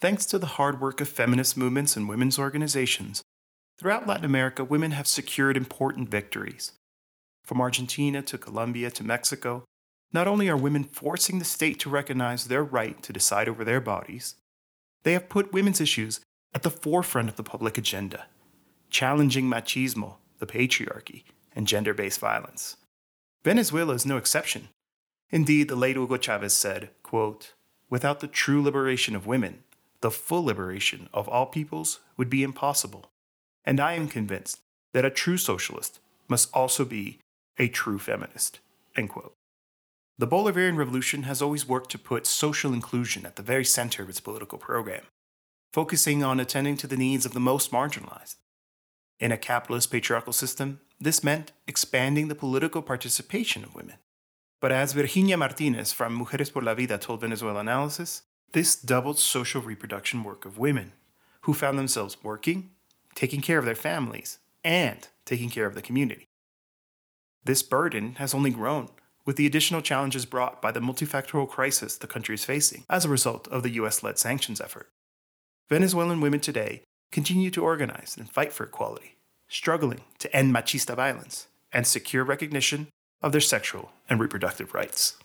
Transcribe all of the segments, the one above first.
Thanks to the hard work of feminist movements and women's organizations, throughout Latin America, women have secured important victories. From Argentina to Colombia to Mexico, not only are women forcing the state to recognize their right to decide over their bodies, they have put women's issues at the forefront of the public agenda, challenging machismo, the patriarchy, and gender based violence. Venezuela is no exception. Indeed, the late Hugo Chavez said, quote, Without the true liberation of women, the full liberation of all peoples would be impossible. And I am convinced that a true socialist must also be a true feminist. The Bolivarian Revolution has always worked to put social inclusion at the very center of its political program, focusing on attending to the needs of the most marginalized. In a capitalist patriarchal system, this meant expanding the political participation of women. But as Virginia Martinez from Mujeres por la Vida told Venezuela Analysis, this doubled social reproduction work of women, who found themselves working, taking care of their families, and taking care of the community. This burden has only grown with the additional challenges brought by the multifactorial crisis the country is facing as a result of the US led sanctions effort. Venezuelan women today continue to organize and fight for equality, struggling to end machista violence and secure recognition of their sexual and reproductive rights.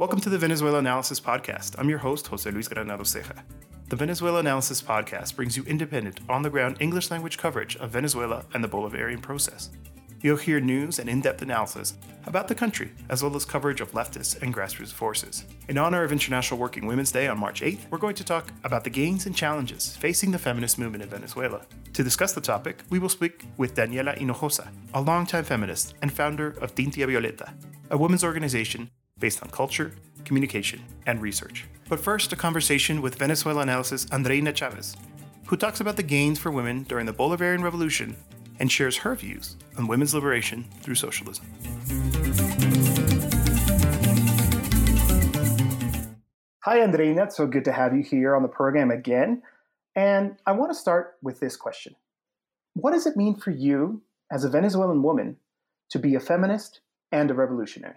Welcome to the Venezuela Analysis Podcast. I'm your host, Jose Luis Granado Ceja. The Venezuela Analysis Podcast brings you independent, on the ground English language coverage of Venezuela and the Bolivarian process. You'll hear news and in depth analysis about the country, as well as coverage of leftist and grassroots forces. In honor of International Working Women's Day on March 8th, we're going to talk about the gains and challenges facing the feminist movement in Venezuela. To discuss the topic, we will speak with Daniela Hinojosa, a longtime feminist and founder of Tinta Violeta, a women's organization based on culture, communication, and research. But first, a conversation with Venezuela analysis Andreina Chavez, who talks about the gains for women during the Bolivarian Revolution and shares her views on women's liberation through socialism. Hi, Andreina. It's so good to have you here on the program again. And I want to start with this question What does it mean for you, as a Venezuelan woman, to be a feminist and a revolutionary?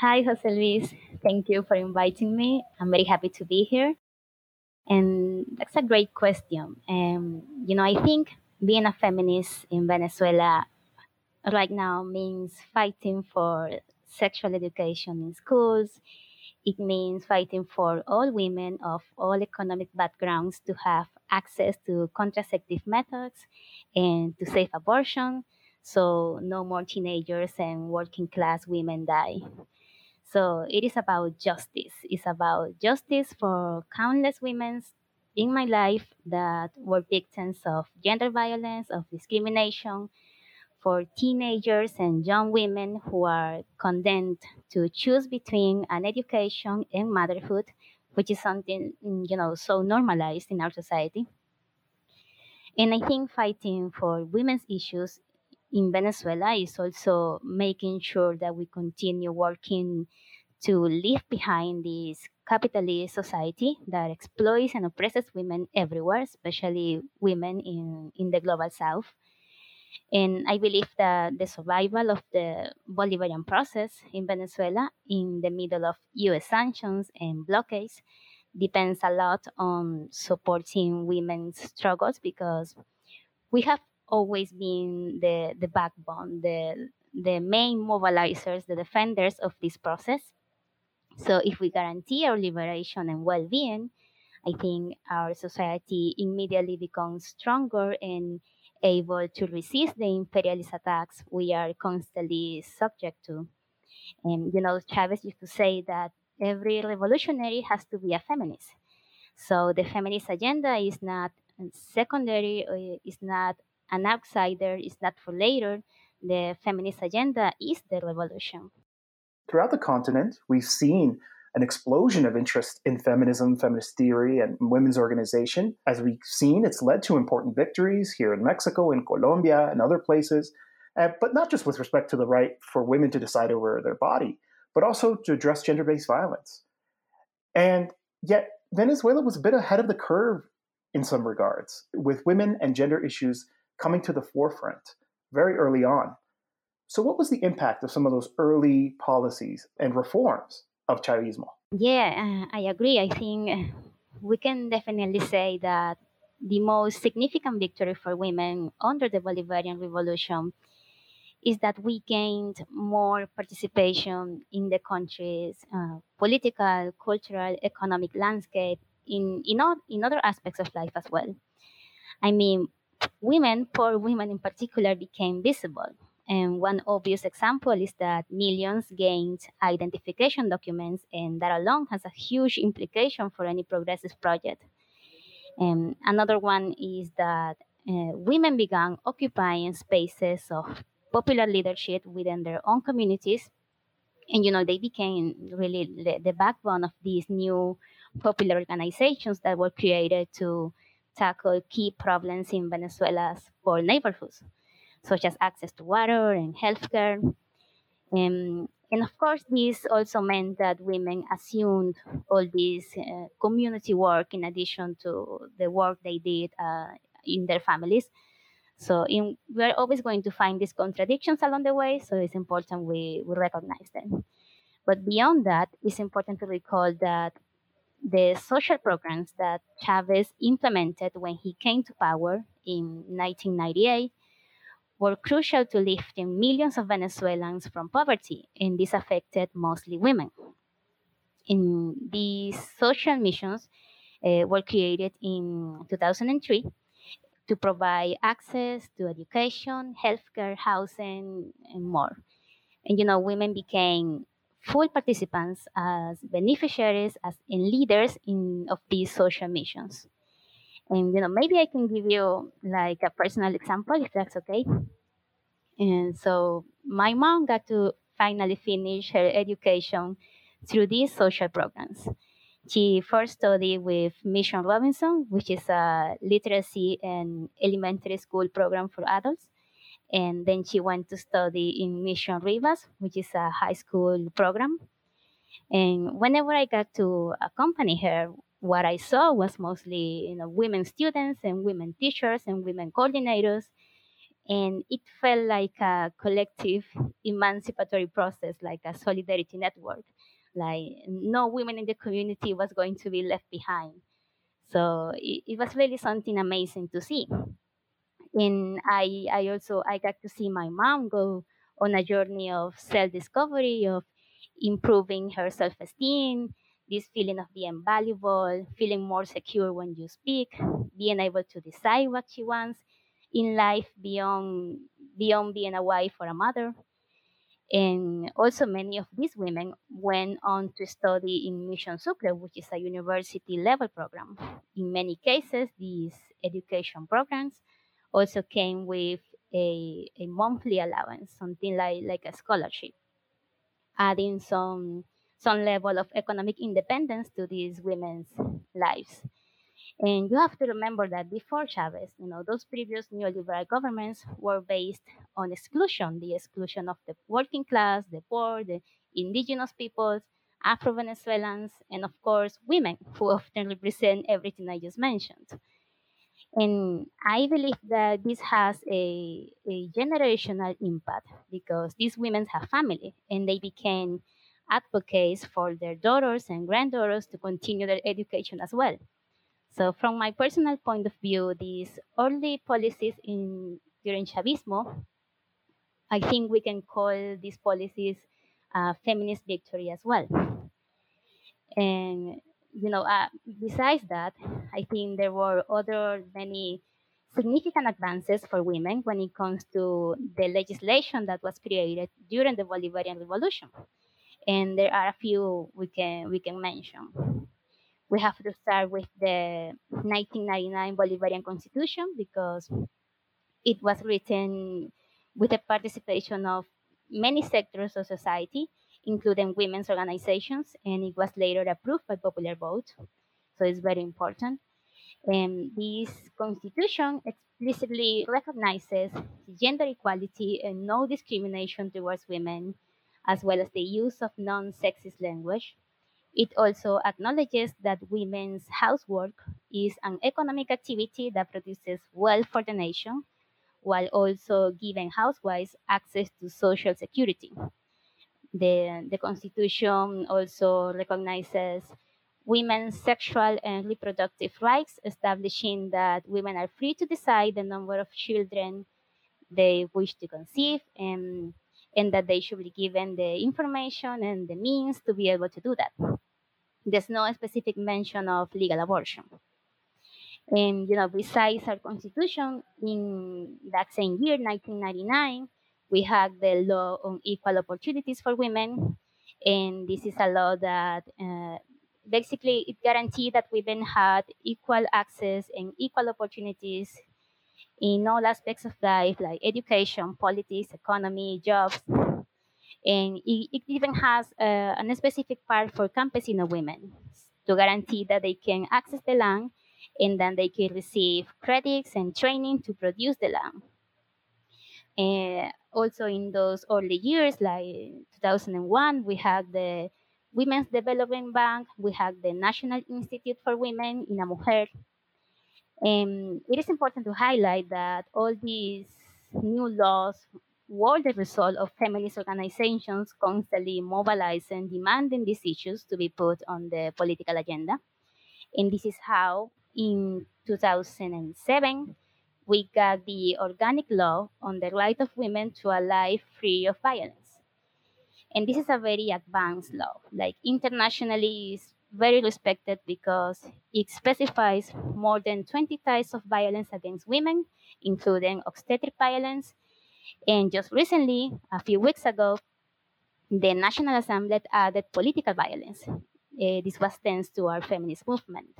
Hi, Jose Luis. Thank you for inviting me. I'm very happy to be here. And that's a great question. Um, you know, I think being a feminist in Venezuela right now means fighting for sexual education in schools. It means fighting for all women of all economic backgrounds to have access to contraceptive methods and to safe abortion so no more teenagers and working class women die. So it is about justice. It's about justice for countless women in my life that were victims of gender violence, of discrimination, for teenagers and young women who are condemned to choose between an education and motherhood, which is something mm, you know so normalized in our society. And I think fighting for women's issues in Venezuela is also making sure that we continue working to leave behind this capitalist society that exploits and oppresses women everywhere, especially women in, in the global south. And I believe that the survival of the Bolivarian process in Venezuela in the middle of US sanctions and blockades depends a lot on supporting women's struggles because we have always been the, the backbone, the, the main mobilizers, the defenders of this process. So if we guarantee our liberation and well-being, I think our society immediately becomes stronger and able to resist the imperialist attacks we are constantly subject to. And you know, Chavez used to say that every revolutionary has to be a feminist. So the feminist agenda is not secondary, uh, it's not an outsider, is not for later. The feminist agenda is the revolution throughout the continent, we've seen an explosion of interest in feminism, feminist theory, and women's organization. As we've seen, it's led to important victories here in Mexico, in Colombia, and other places. Uh, but not just with respect to the right for women to decide over their body, but also to address gender based violence. And yet, Venezuela was a bit ahead of the curve in some regards, with women and gender issues coming to the forefront very early on. So, what was the impact of some of those early policies and reforms of Chavismo? Yeah, uh, I agree. I think we can definitely say that the most significant victory for women under the Bolivarian Revolution is that we gained more participation in the country's uh, political, cultural, economic landscape in, in, all, in other aspects of life as well. I mean, women, poor women in particular, became visible. And one obvious example is that millions gained identification documents, and that alone has a huge implication for any progressive project. And another one is that uh, women began occupying spaces of popular leadership within their own communities. And, you know, they became really the, the backbone of these new popular organizations that were created to tackle key problems in Venezuela's poor neighborhoods, such as access to water and healthcare. Um, and of course, this also meant that women assumed all this uh, community work in addition to the work they did uh, in their families. So in, we are always going to find these contradictions along the way, so it's important we, we recognize them. But beyond that, it's important to recall that the social programs that Chavez implemented when he came to power in 1998 were crucial to lifting millions of Venezuelans from poverty, and this affected mostly women. In these social missions uh, were created in 2003 to provide access to education, healthcare, housing, and more. And you know, women became full participants as beneficiaries as and leaders in of these social missions. And you know, maybe I can give you like a personal example if that's okay. And so my mom got to finally finish her education through these social programs. She first studied with Mission Robinson, which is a literacy and elementary school program for adults. And then she went to study in Mission Ribas, which is a high school program. And whenever I got to accompany her, what I saw was mostly you know women students and women teachers and women coordinators, and it felt like a collective emancipatory process, like a solidarity network. Like no women in the community was going to be left behind. So it, it was really something amazing to see and i i also i got to see my mom go on a journey of self-discovery of improving her self-esteem this feeling of being valuable feeling more secure when you speak being able to decide what she wants in life beyond beyond being a wife or a mother and also, many of these women went on to study in Mission Sucre, which is a university level program. In many cases, these education programs also came with a, a monthly allowance, something like, like a scholarship, adding some, some level of economic independence to these women's lives. And you have to remember that before Chavez, you know, those previous neoliberal governments were based on exclusion, the exclusion of the working class, the poor, the indigenous peoples, Afro Venezuelans, and of course, women, who often represent everything I just mentioned. And I believe that this has a, a generational impact because these women have family and they became advocates for their daughters and granddaughters to continue their education as well. So, from my personal point of view, these early policies in during Chavismo, I think we can call these policies uh, feminist victory as well. And you know, uh, besides that, I think there were other many significant advances for women when it comes to the legislation that was created during the Bolivarian Revolution. And there are a few we can we can mention we have to start with the 1999 Bolivarian Constitution because it was written with the participation of many sectors of society, including women's organizations, and it was later approved by popular vote. So it's very important. And this constitution explicitly recognizes gender equality and no discrimination towards women, as well as the use of non sexist language it also acknowledges that women's housework is an economic activity that produces wealth for the nation, while also giving housewives access to social security. The, the Constitution also recognizes women's sexual and reproductive rights, establishing that women are free to decide the number of children they wish to conceive and, and that they should be given the information and the means to be able to do that. There's no specific mention of legal abortion. And you know, besides our constitution, in that same year, 1999, we have the law on equal opportunities for women, and this is a law that uh, basically it guaranteed that women had equal access and equal opportunities in all aspects of life, like education, politics, economy, jobs. And it, even has uh, a specific part for campesino women to guarantee that they can access the land and then they can receive credits and training to produce the land. And also in those early years, like 2001, we had the Women's Development Bank, we had the National Institute for Women, INA Mujer. And it is important to highlight that all these new laws were the result of feminist organizations constantly mobilizing, demanding these issues to be put on the political agenda. And this is how, in 2007, we got the organic law on the right of women to a life free of violence. And this is a very advanced law. Like internationally, is very respected because it specifies more than 20 types of violence against women, including obstetric violence. And just recently, a few weeks ago, the National Assembly added political violence. Uh, this was thanks to our feminist movement.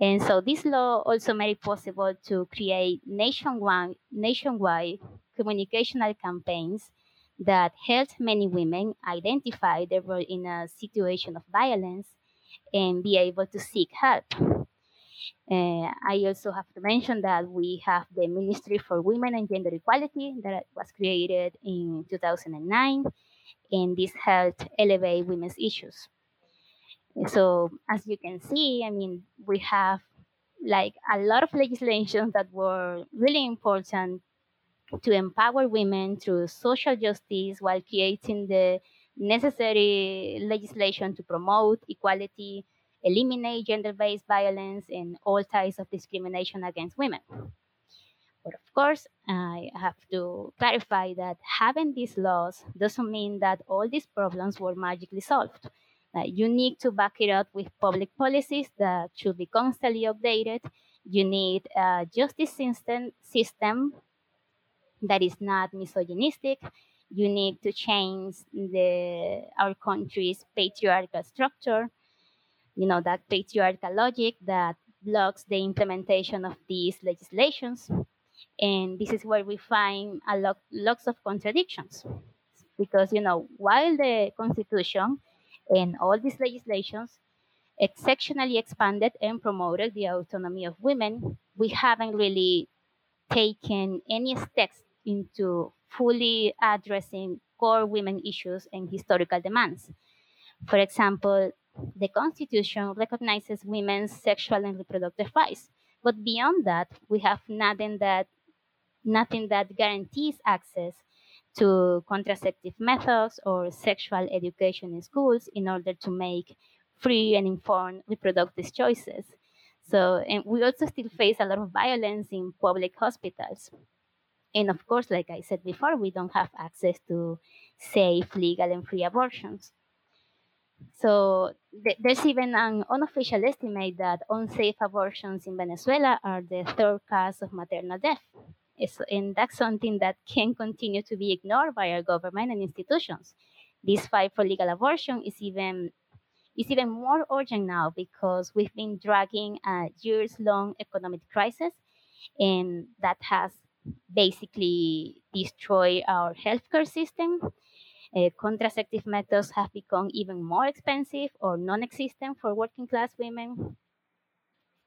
And so this law also made it possible to create nationwide, nationwide communicational campaigns that helped many women identify they were in a situation of violence and be able to seek help. Uh, I also have to mention that we have the Ministry for Women and Gender Equality that was created in 2009, and this helped elevate women's issues. So, as you can see, I mean, we have like a lot of legislation that were really important to empower women through social justice while creating the necessary legislation to promote equality, eliminate gender based violence, and all types of discrimination against women. But of course, I have to clarify that having these laws doesn't mean that all these problems were magically solved. You need to back it up with public policies that should be constantly updated. You need a justice system, system that is not misogynistic. You need to change the our country's patriarchal structure. You know that patriarchal logic that blocks the implementation of these legislations, and this is where we find a lot lots of contradictions, because you know while the constitution and all these legislations exceptionally expanded and promoted the autonomy of women, we haven't really taken any steps into fully addressing core women issues and historical demands. For example, the Constitution recognizes women's sexual and reproductive rights, but beyond that, we have nothing that nothing that guarantees access to contraceptive methods or sexual education in schools in order to make free and informed reproductive choices. So, and we also still face a lot of violence in public hospitals. And of course, like I said before, we don't have access to safe, legal, and free abortions. So th- there's even an unofficial estimate that unsafe abortions in Venezuela are the third cause of maternal death. And that's something that can continue to be ignored by our government and institutions. This fight for legal abortion is even is even more urgent now because we've been dragging a years-long economic crisis, and that has basically destroyed our healthcare system. Uh, contraceptive methods have become even more expensive or non-existent for working class women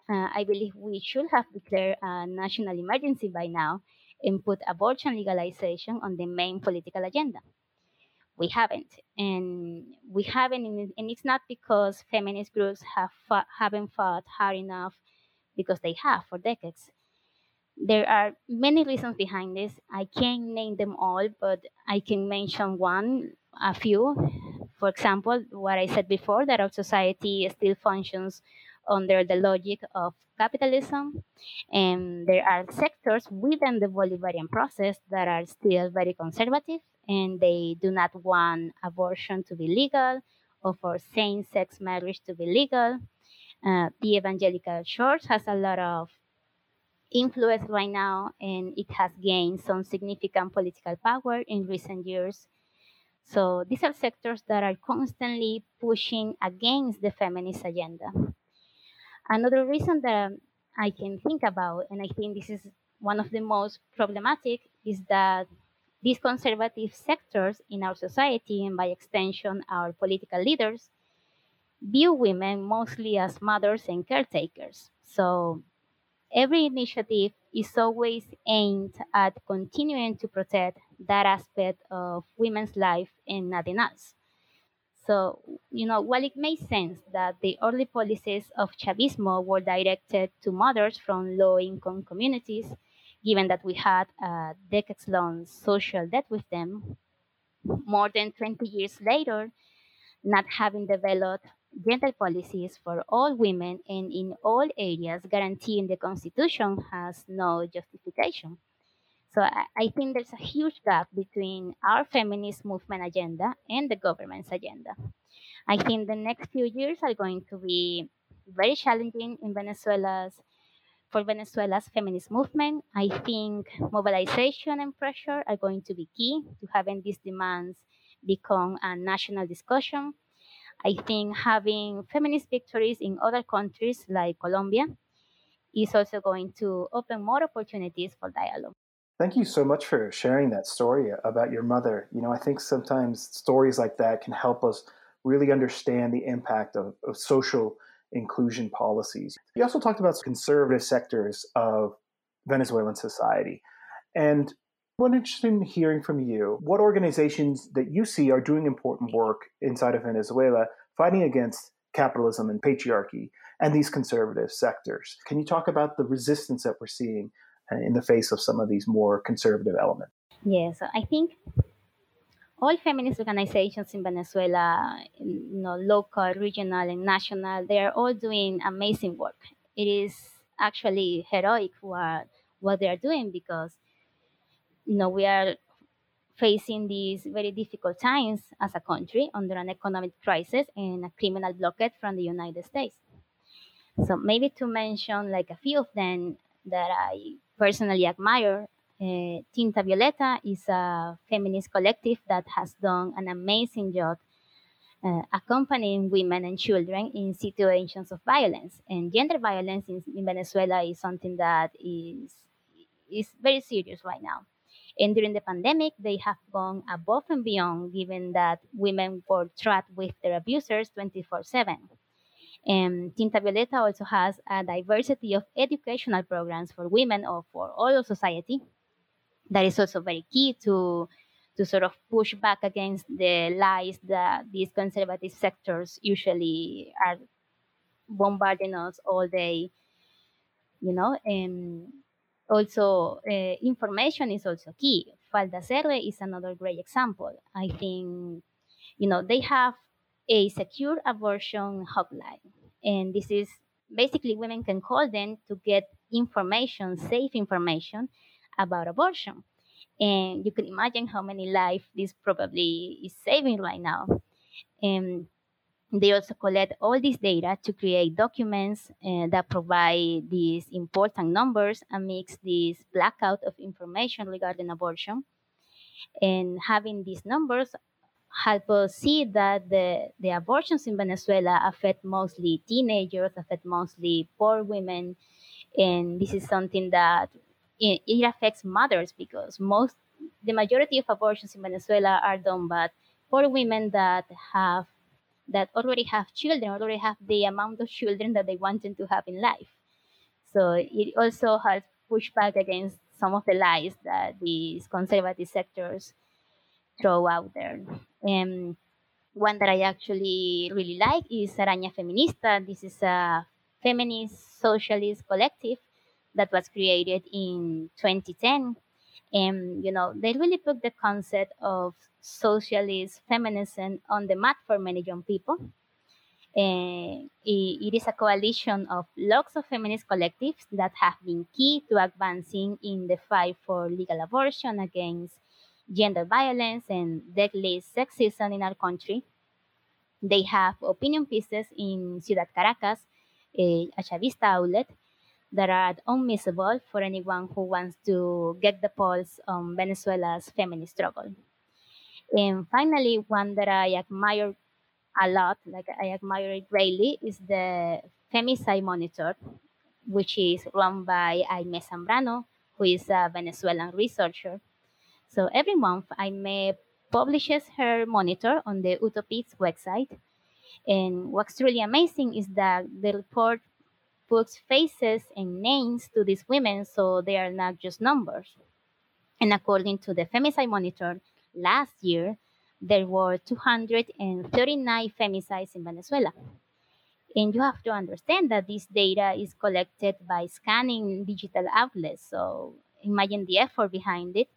uh, I believe we should have declared a national emergency by now and put abortion legalization on the main political agenda. We haven't, and we haven't, and it's not because feminist groups have fought, haven't fought hard enough, because they have for decades. there are many reasons behind this. I can't name them all, but I can mention one, a few. For example, what I said before that our society still functions under the logic of capitalism, and there are sectors within the Bolivarian process that are still very conservative, and they do not want abortion to be legal or for same sex marriage to be legal. Uh, the evangelical church has a lot of influence right now, and it has gained some significant political power in recent years. So these are sectors that are constantly pushing against the feminist agenda. Another reason that I can think about, and I think this is one of the most problematic, is that these conservative sectors in our society, and by extension our political leaders, view women mostly as mothers and caretakers. So every initiative is always aimed at continuing to protect that aspect of women's life and nothing else. So, you know, while it makes sense that the early policies of Chavismo were directed to mothers from low income communities, given that we had a decades long social debt with them, more than 20 years later, not having developed gender policies for all women and in all areas guaranteeing the Constitution has no justification. So I, I think there's a huge gap between our feminist movement agenda and the government's agenda. I think the next few years are going to be very challenging in Venezuela's for Venezuela's feminist movement. I think mobilization and pressure are going to be key to having these demands become a national discussion I think having feminist victories in other countries like Colombia is also going to open more opportunities for dialogue. Thank you so much for sharing that story about your mother. You know, I think sometimes stories like that can help us really understand the impact of, of social inclusion policies. You also talked about conservative sectors of Venezuelan society. And I'm interested in hearing from you what organizations that you see are doing important work inside of Venezuela fighting against capitalism and patriarchy and these conservative sectors. Can you talk about the resistance that we're seeing Uh, in the face of some of these more conservative elements? Yes, I think all feminist organizations in Venezuela, you know, local, regional, and national, they are all doing amazing work. It is actually heroic what what they are doing because you know, we are facing these very difficult times as a country under an economic crisis and a criminal blockade from the United States. So maybe to mention like a few of them that I personally admire, uh, Tinta Violeta is a feminist collective that has done an amazing job uh, accompanying women and children in situations of violence. And gender violence in, in Venezuela is something that is is very serious right now. And during the pandemic, they have gone above and beyond, given that women were trapped with their abusers 24 7. And Tinta Violeta also has a diversity of educational programs for women or for all of society. That is also very key to, to sort of push back against the lies that these conservative sectors usually are bombarding us all day, you know. And also uh, information is also key. Falda FaldaCR is another great example. I think, you know, they have a secure abortion hotline. And this is basically women can call them to get information, safe information about abortion. And you can imagine how many lives this probably is saving right now. And they also collect all this data to create documents uh, that provide these important numbers amidst this blackout of information regarding abortion. And having these numbers help us see that the, the abortions in Venezuela affect mostly teenagers, affect mostly poor women. And this is something that it, it affects mothers because most the majority of abortions in Venezuela are done by poor women that have that already have children, already have the amount of children that they wanted to have in life. So it also has pushed back against some of the lies that these conservative sectors throw out there. And one that I actually really like is Araña Feminista. This is a feminist socialist collective that was created in 2010. And, you know, they really put the concept of socialist feminism on the map for many young people. Uh, it is a coalition of lots of feminist collectives that have been key to advancing in the fight for legal abortion against gender violence and deadly sexism in our country. They have opinion pieces in Ciudad Caracas, a Chavista outlet, that are unmissable for anyone who wants to get the pulse on Venezuela's feminist struggle. And finally, one that I admire a lot, like I admire it greatly, is the Femicide Monitor, which is run by Aime Zambrano, who is a Venezuelan researcher. So every month, Aime publishes her monitor on the Utopix website. And what's truly amazing is that the report puts faces and names to these women so they are not just numbers. And according to the Femicide Monitor, last year there were 239 femicides in Venezuela. And you have to understand that this data is collected by scanning digital outlets. So imagine the effort behind it.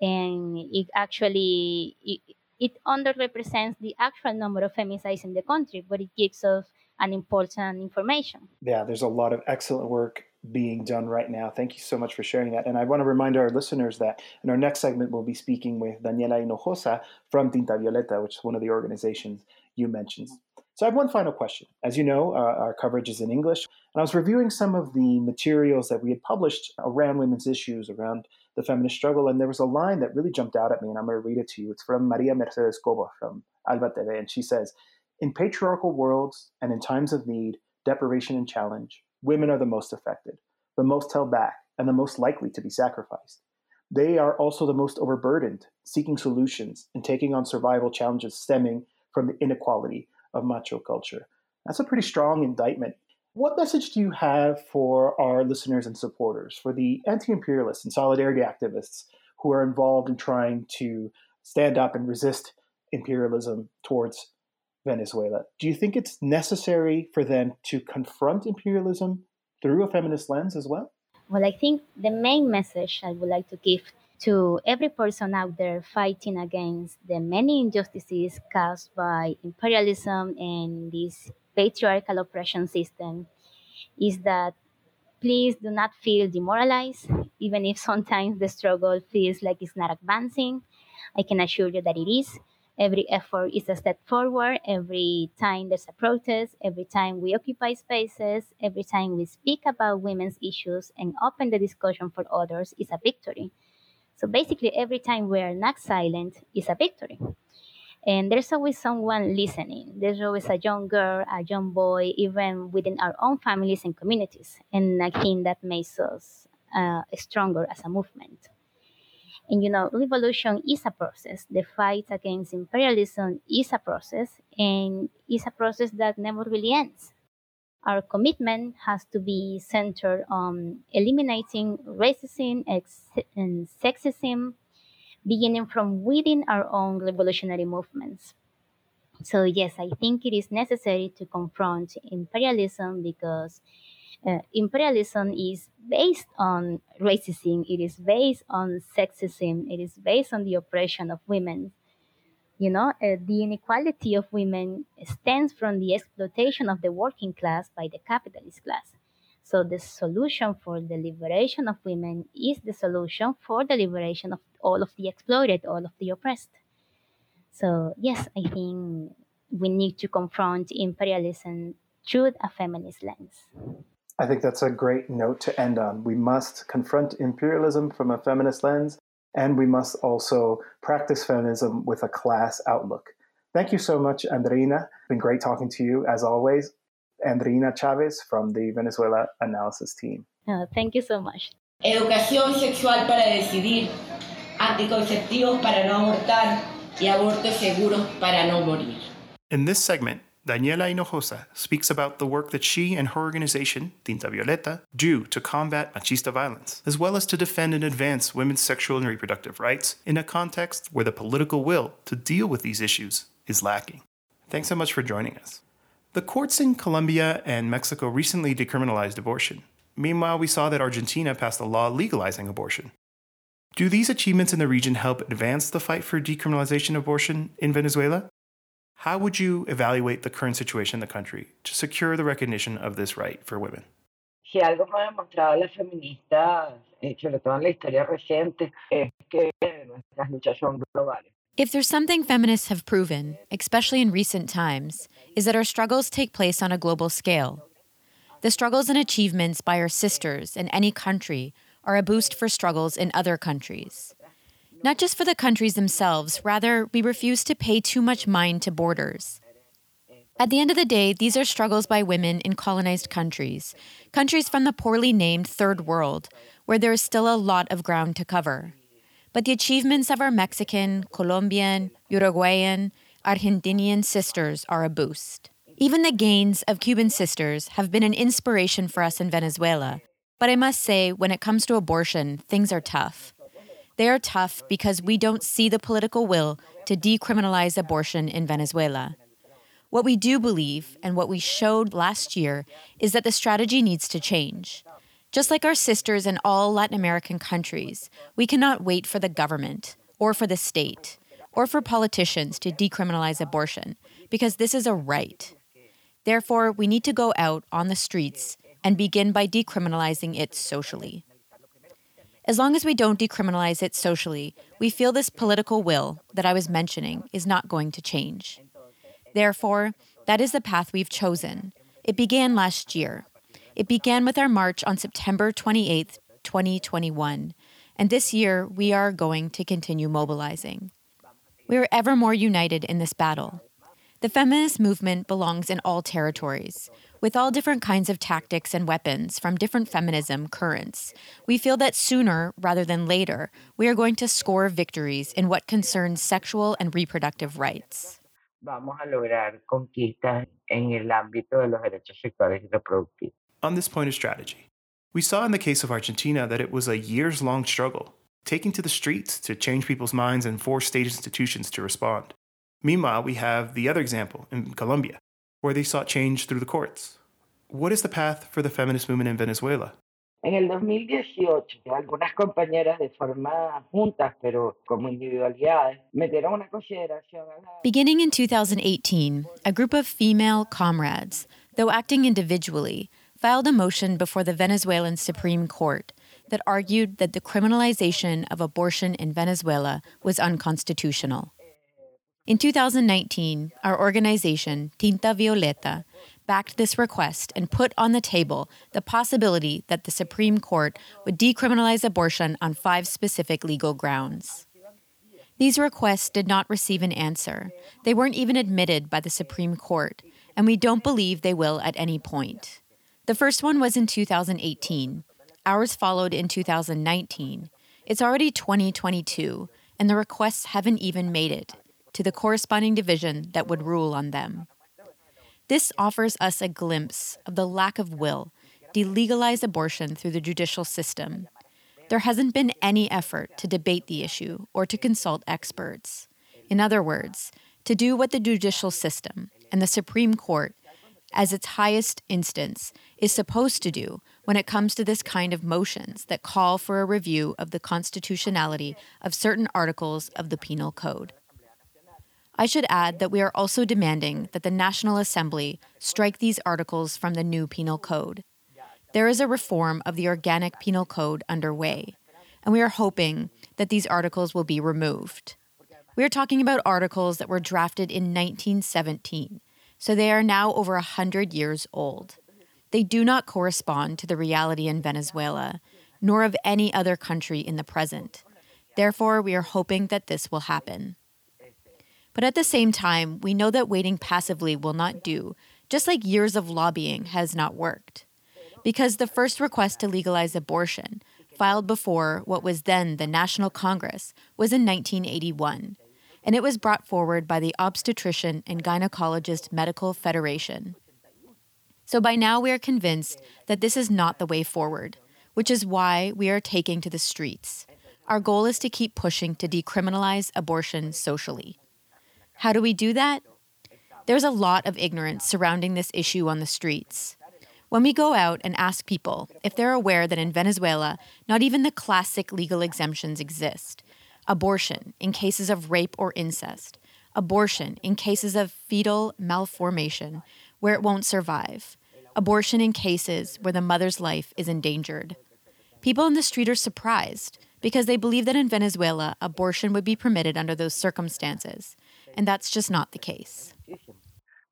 And it actually it, it underrepresents the actual number of femicides in the country, but it gives us an important information. Yeah, there's a lot of excellent work being done right now. Thank you so much for sharing that. And I want to remind our listeners that in our next segment, we'll be speaking with Daniela Hinojosa from Tinta Violeta, which is one of the organizations you mentioned. So I have one final question. As you know, uh, our coverage is in English, and I was reviewing some of the materials that we had published around women's issues, around the feminist struggle, and there was a line that really jumped out at me, and I'm going to read it to you. It's from Maria Mercedes Cobo from Alba TV, and she says, in patriarchal worlds and in times of need, deprivation, and challenge, women are the most affected, the most held back, and the most likely to be sacrificed. They are also the most overburdened, seeking solutions and taking on survival challenges stemming from the inequality of macho culture. That's a pretty strong indictment. What message do you have for our listeners and supporters, for the anti imperialists and solidarity activists who are involved in trying to stand up and resist imperialism towards Venezuela. Do you think it's necessary for them to confront imperialism through a feminist lens as well? Well, I think the main message I would like to give to every person out there fighting against the many injustices caused by imperialism and this patriarchal oppression system is that please do not feel demoralized, even if sometimes the struggle feels like it's not advancing. I can assure you that it is. Every effort is a step forward. Every time there's a protest, every time we occupy spaces, every time we speak about women's issues and open the discussion for others is a victory. So basically, every time we are not silent is a victory. And there's always someone listening. There's always a young girl, a young boy, even within our own families and communities. And I think that makes us uh, stronger as a movement. And you know, revolution is a process. The fight against imperialism is a process, and it's a process that never really ends. Our commitment has to be centered on eliminating racism and sexism, beginning from within our own revolutionary movements. So, yes, I think it is necessary to confront imperialism because uh, imperialism is based on racism, it is based on sexism, it is based on the oppression of women. You know, uh, the inequality of women stems from the exploitation of the working class by the capitalist class. So, the solution for the liberation of women is the solution for the liberation of all of the exploited, all of the oppressed. So, yes, I think we need to confront imperialism through a feminist lens. I think that's a great note to end on. We must confront imperialism from a feminist lens, and we must also practice feminism with a class outlook. Thank you so much, Andreina. It's been great talking to you, as always. Andreina Chavez from the Venezuela Analysis Team. Oh, thank you so much. Educación sexual para decidir, anticonceptivos para no abortar y abortos seguros para no morir. In this segment, Daniela Hinojosa speaks about the work that she and her organization, Tinta Violeta, do to combat machista violence, as well as to defend and advance women's sexual and reproductive rights in a context where the political will to deal with these issues is lacking. Thanks so much for joining us. The courts in Colombia and Mexico recently decriminalized abortion. Meanwhile, we saw that Argentina passed a law legalizing abortion. Do these achievements in the region help advance the fight for decriminalization of abortion in Venezuela? How would you evaluate the current situation in the country to secure the recognition of this right for women? Si algo hemos demostrado las feministas, eh, sobre todo en la historia reciente, es que nuestras luchas son globales. If there's something feminists have proven, especially in recent times, is that our struggles take place on a global scale. The struggles and achievements by our sisters in any country are a boost for struggles in other countries. Not just for the countries themselves, rather, we refuse to pay too much mind to borders. At the end of the day, these are struggles by women in colonized countries, countries from the poorly named Third World, where there is still a lot of ground to cover. But the achievements of our Mexican, Colombian, Uruguayan, Argentinian sisters are a boost. Even the gains of Cuban sisters have been an inspiration for us in Venezuela. But I must say, when it comes to abortion, things are tough. They are tough because we don't see the political will to decriminalize abortion in Venezuela. What we do believe, and what we showed last year, is that the strategy needs to change. Just like our sisters in all Latin American countries, we cannot wait for the government, or for the state, or for politicians to decriminalize abortion, because this is a right. Therefore, we need to go out on the streets and begin by decriminalizing it socially. As long as we don't decriminalize it socially, we feel this political will that I was mentioning is not going to change. Therefore, that is the path we've chosen. It began last year. It began with our march on September 28, 2021, and this year we are going to continue mobilizing. We are ever more united in this battle. The feminist movement belongs in all territories, with all different kinds of tactics and weapons from different feminism currents. We feel that sooner rather than later, we are going to score victories in what concerns sexual and reproductive rights vamos a lograr conquistas en el ámbito de los derechos sexuales y reproductivos. On this point of strategy, we saw in the case of Argentina that it was a years long struggle, taking to the streets to change people's minds and force state institutions to respond. Meanwhile, we have the other example in Colombia, where they sought change through the courts. What is the path for the feminist movement in Venezuela? En el 2018, algunas compañeras de forma juntas, pero como individualidades, metieron una consideración. Beginning in 2018, a group of female comrades, though acting individually, filed a motion before the Venezuelan Supreme Court that argued that the criminalization of abortion in Venezuela was unconstitutional. In 2019, our organization, Tinta Violeta, backed this request and put on the table the possibility that the Supreme Court would decriminalize abortion on five specific legal grounds. These requests did not receive an answer. They weren't even admitted by the Supreme Court, and we don't believe they will at any point. The first one was in 2018. Ours followed in 2019. It's already 2022, and the requests haven't even made it to the corresponding division that would rule on them. This offers us a glimpse of the lack of will to legalize abortion through the judicial system. There hasn't been any effort to debate the issue or to consult experts. In other words, to do what the judicial system and the Supreme Court, as its highest instance, is supposed to do when it comes to this kind of motions that call for a review of the constitutionality of certain articles of the Penal Code. I should add that we are also demanding that the National Assembly strike these articles from the new penal code. There is a reform of the organic penal code underway, and we are hoping that these articles will be removed. We are talking about articles that were drafted in 1917, so they are now over 100 years old. They do not correspond to the reality in Venezuela, nor of any other country in the present. Therefore, we are hoping that this will happen. But at the same time, we know that waiting passively will not do, just like years of lobbying has not worked. Because the first request to legalize abortion, filed before what was then the National Congress, was in 1981, and it was brought forward by the Obstetrician and Gynecologist Medical Federation. So by now, we are convinced that this is not the way forward, which is why we are taking to the streets. Our goal is to keep pushing to decriminalize abortion socially. How do we do that? There's a lot of ignorance surrounding this issue on the streets. When we go out and ask people if they're aware that in Venezuela, not even the classic legal exemptions exist abortion in cases of rape or incest, abortion in cases of fetal malformation where it won't survive, abortion in cases where the mother's life is endangered. People in the street are surprised because they believe that in Venezuela, abortion would be permitted under those circumstances, and that's just not the case.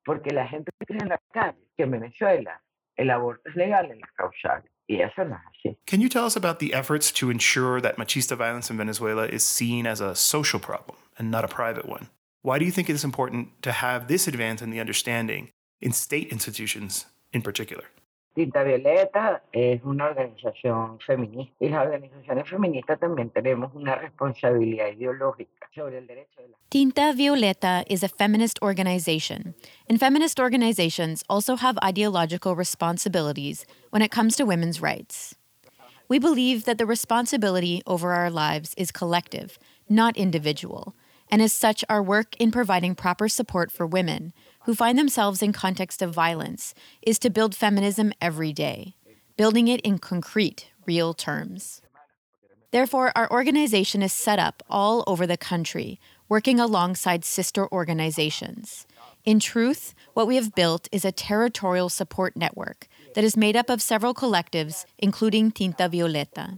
Porque la gente cree en la calle que en Venezuela el aborto es legal en las causales. Can you tell us about the efforts to ensure that machista violence in Venezuela is seen as a social problem and not a private one? Why do you think it is important to have this advance in the understanding in state institutions in particular? Tinta Violeta es una organización feminista y las organizaciones feministas también tenemos una responsabilidad ideológica sobre el derecho de la Tinta Violeta is a feminist organization, and feminist organizations also have ideological responsibilities when it comes to women's rights. We believe that the responsibility over our lives is collective, not individual, and as such, our work in providing proper support for women who find themselves in context of violence is to build feminism every day, building it in concrete, real terms. Therefore, our organization is set up all over the country, working alongside sister organizations. In truth, what we have built is a territorial support network that is made up of several collectives, including Tinta Violeta.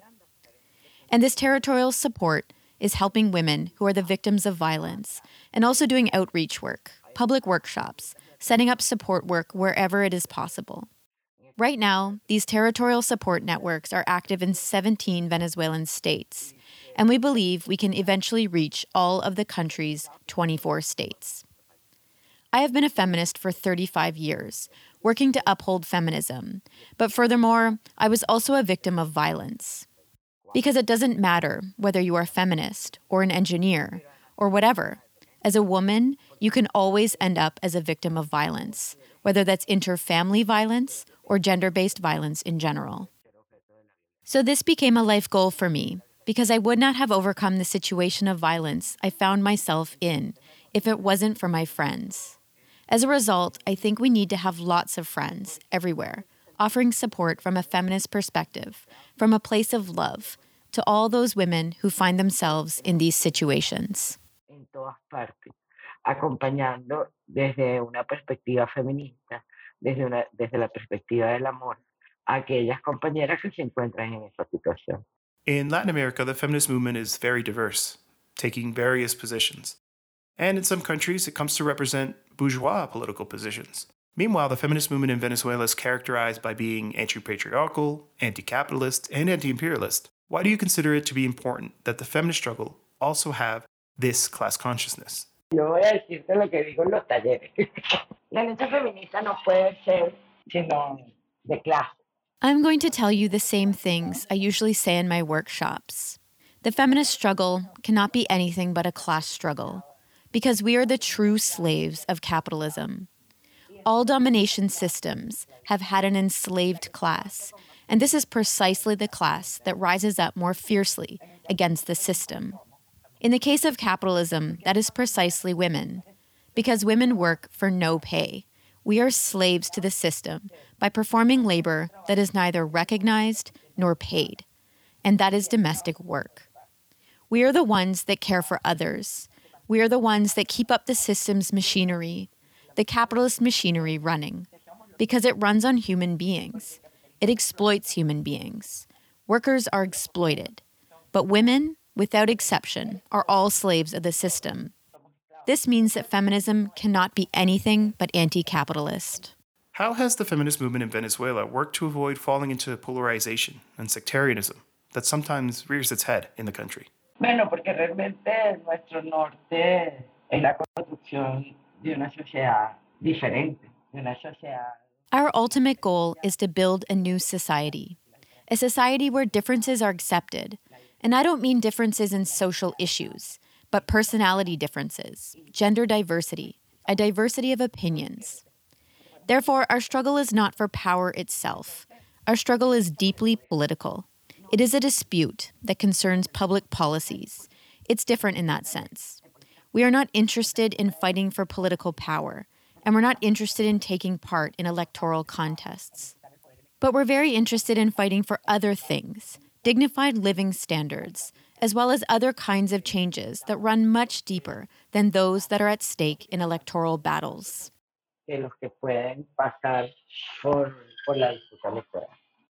And this territorial support is helping women who are the victims of violence and also doing outreach work, public workshops, setting up support work wherever it is possible. Right now, these territorial support networks are active in 17 Venezuelan states, and we believe we can eventually reach all of the country's 24 states. I have been a feminist for 35 years, working to uphold feminism, but furthermore, I was also a victim of violence. Because it doesn't matter whether you are a feminist or an engineer or whatever, as a woman, you can always end up as a victim of violence, whether that's interfamily violence or gender based violence in general. So, this became a life goal for me because I would not have overcome the situation of violence I found myself in if it wasn't for my friends. As a result, I think we need to have lots of friends everywhere, offering support from a feminist perspective, from a place of love, to all those women who find themselves in these situations. en todas partes, acompañando desde una perspectiva feminista, desde, una, desde la perspectiva del amor, a aquellas compañeras que se encuentran en esa situación. In Latin America, the feminist movement is very diverse, taking various positions. And in some countries, it comes to represent bourgeois political positions. Meanwhile, the feminist movement in Venezuela is characterized by being anti patriarchal, anti capitalist, and anti imperialist. Why do you consider it to be important that the feminist struggle also have this class consciousness? Yo voy a decirte lo que digo en los talleres. La lucha feminista no puede ser sino de clase. I'm going to tell you the same things I usually say in my workshops. The feminist struggle cannot be anything but a class struggle, because we are the true slaves of capitalism. All domination systems have had an enslaved class, and this is precisely the class that rises up more fiercely against the system. In the case of capitalism, that is precisely women, because women work for no pay. We are slaves to the system by performing labor that is neither recognized nor paid, and that is domestic work. We are the ones that care for others. We are the ones that keep up the system's machinery, the capitalist machinery running, because it runs on human beings. It exploits human beings. Workers are exploited. But women, without exception, are all slaves of the system. This means that feminism cannot be anything but anti capitalist. How has the feminist movement in Venezuela worked to avoid falling into polarization and sectarianism that sometimes rears its head in the country? Bueno, porque realmente nuestro norte es la construcción de una sociedad diferente, de una sociedad Our ultimate goal is to build a new society, a society where differences are accepted. And I don't mean differences in social issues, but personality differences, gender diversity, a diversity of opinions. Therefore, our struggle is not for power itself. Our struggle is deeply political. It is a dispute that concerns public policies. It's different in that sense. We are not interested in fighting for political power, and we're not interested in taking part in electoral contests. But we're very interested in fighting for other things dignified living standards, as well as other kinds of changes that run much deeper than those that are at stake in electoral battles.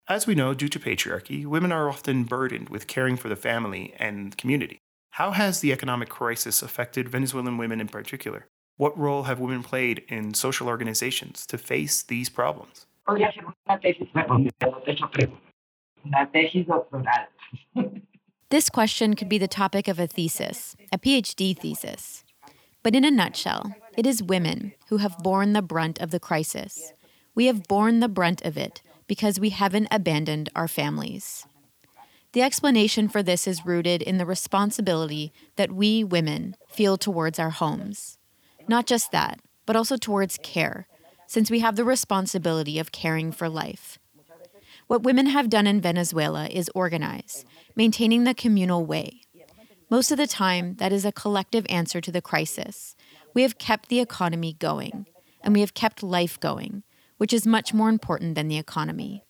As we know, due to patriarchy, women are often burdened with caring for the family and community. How has the economic crisis affected Venezuelan women in particular? What role have women played in social organizations to face these problems? This question could be the topic of a thesis, a PhD thesis. But in a nutshell, it is women who have borne the brunt of the crisis. We have borne the brunt of it because we haven't abandoned our families. The explanation for this is rooted in the responsibility that we women feel towards our homes. Not just that, but also towards care, since we have the responsibility of caring for life. What women have done in Venezuela is organize, maintaining the communal way. Most of the time, that is a collective answer to the crisis. We have kept the economy going, and we have kept life going, which is much more important than the economy.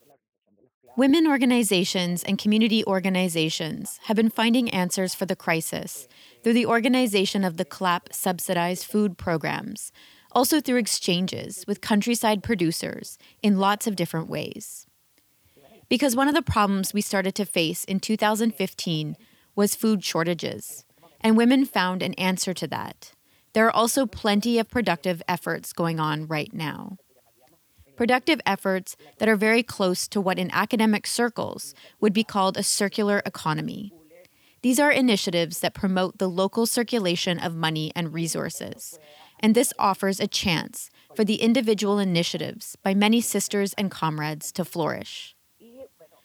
Women organizations and community organizations have been finding answers for the crisis through the organization of the CLAP subsidized food programs, also through exchanges with countryside producers in lots of different ways. Because one of the problems we started to face in 2015 was food shortages, and women found an answer to that. There are also plenty of productive efforts going on right now. Productive efforts that are very close to what in academic circles would be called a circular economy. These are initiatives that promote the local circulation of money and resources, and this offers a chance for the individual initiatives by many sisters and comrades to flourish.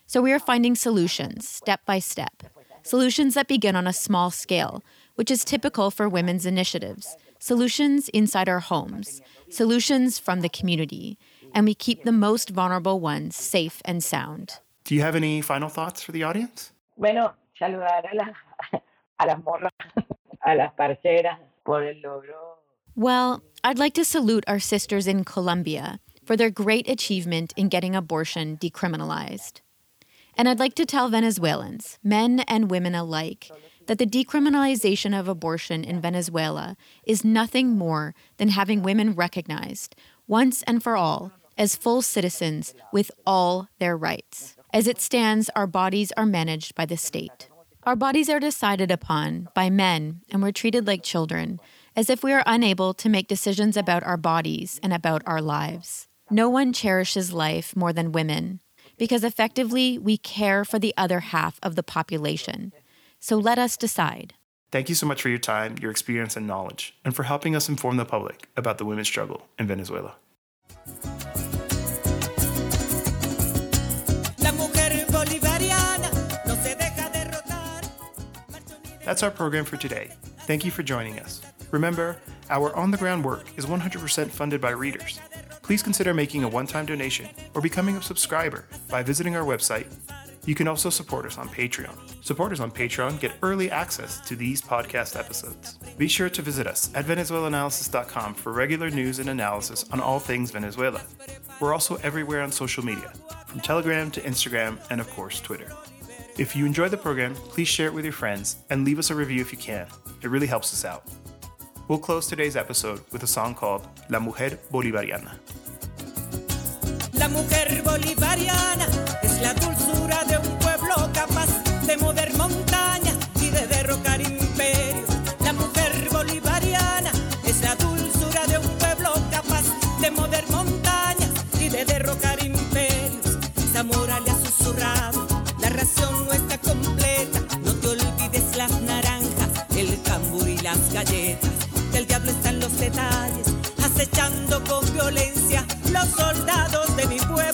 So we are finding solutions step by step, solutions that begin on a small scale, which is typical for women's initiatives, solutions inside our homes, solutions from the community, and we keep the most vulnerable ones safe and sound. Do you have any final thoughts for the audience? Bueno, saludar a, la, a las morras, a las parceras por el logro well, I'd like to salute our sisters in Colombia for their great achievement in getting abortion decriminalized. And I'd like to tell Venezuelans, men and women alike, that the decriminalization of abortion in Venezuela is nothing more than having women recognized, once and for all, as full citizens with all their rights. As it stands, our bodies are managed by the state. Our bodies are decided upon by men, and we're treated like children, as if we are unable to make decisions about our bodies and about our lives. No one cherishes life more than women, because effectively we care for the other half of the population. So let us decide. Thank you so much for your time, your experience, and knowledge, and for helping us inform the public about the women's struggle in Venezuela. That's our program for today. Thank you for joining us. Remember, our on the ground work is 100% funded by readers. Please consider making a one time donation or becoming a subscriber by visiting our website. You can also support us on Patreon. Supporters on Patreon get early access to these podcast episodes. Be sure to visit us at Venezuelanalysis.com for regular news and analysis on all things Venezuela. We're also everywhere on social media, from Telegram to Instagram and, of course, Twitter. If you enjoy the program, please share it with your friends and leave us a review if you can. It really helps us out. We'll close today's episode with a song called La Mujer Bolivariana. La mujer bolivariana es la dulzura de un pueblo capaz de mover montañas y de derrocar imperios. La mujer bolivariana es la dulzura de un pueblo capaz de mover montañas y de derrocar imperios. Zamora le acechando con violencia. Los soldados de mi pueblo